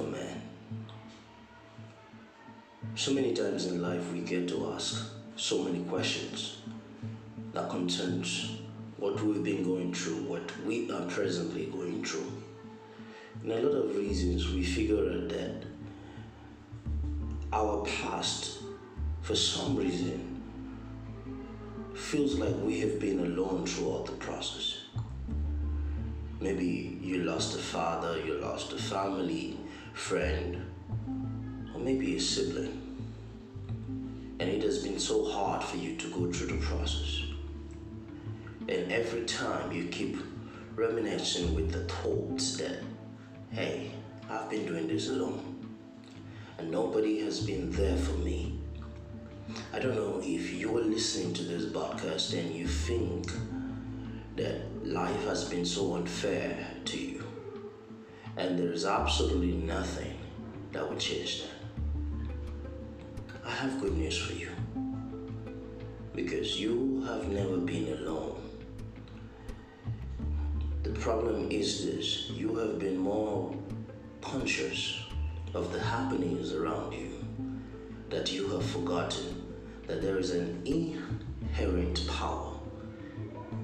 for man. So many times in life we get to ask so many questions that concerns what we've been going through, what we are presently going through. And a lot of reasons we figure out that our past, for some reason, feels like we have been alone throughout the process. Maybe you lost a father, you lost a family, friend, or maybe a sibling. And it has been so hard for you to go through the process. And every time you keep reminiscing with the thoughts that, hey, I've been doing this alone. And nobody has been there for me. I don't know if you are listening to this podcast and you think that life has been so unfair to you. And there is absolutely nothing that will change that. I have good news for you. Because you have never been alone. The problem is this you have been more conscious of the happenings around you that you have forgotten that there is an inherent power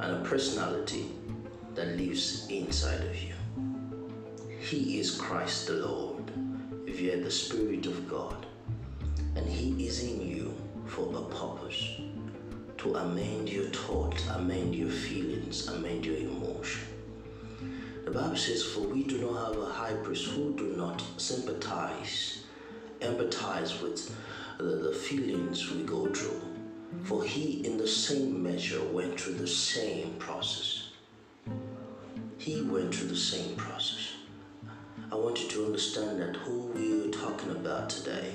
and a personality that lives inside of you. He is Christ the Lord, if you are the Spirit of God, and He is in you for a purpose to amend your thoughts, amend your feelings, amend your emotion. The Bible says, For we do not have a high priest who do not sympathize, empathize with the, the feelings we go through. For he, in the same measure, went through the same process. He went through the same process. I want you to understand that who we are talking about today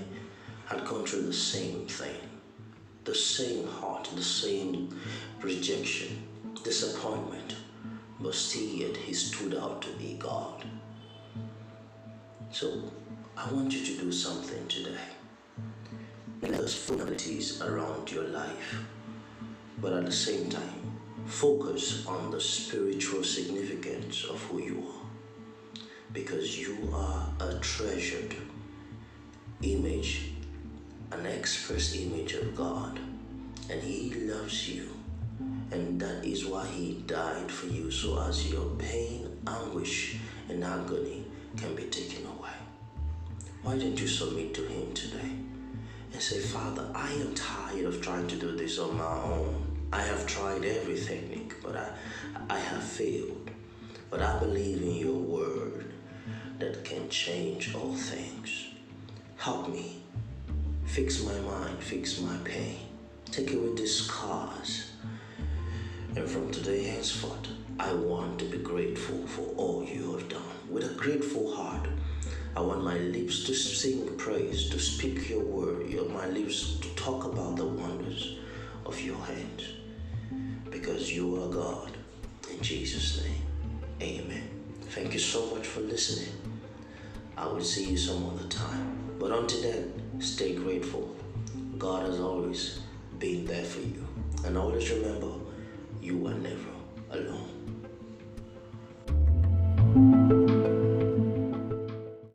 had gone through the same thing the same heart, the same rejection, disappointment, but still yet he stood out to be God. So I want you to do something today. Formalities around your life, but at the same time, focus on the spiritual significance of who you are. Because you are a treasured image an express image of God, and He loves you. And that is why He died for you, so as your pain, anguish, and agony can be taken away. Why don't you submit to Him today and say, Father, I am tired of trying to do this on my own. I have tried everything, Nick, but I, I have failed. But I believe in your word that can change all things. Help me Fix my mind, fix my pain. Take away these scars. And from today henceforth, I want to be grateful for all you have done. With a grateful heart, I want my lips to sing speak your word, your, my lips to talk about the wonders of your hands. Because you are God. In Jesus' name, amen. Thank you so much for listening. I will see you some other time. But until then, Stay grateful. God has always been there for you. And always remember, you are never.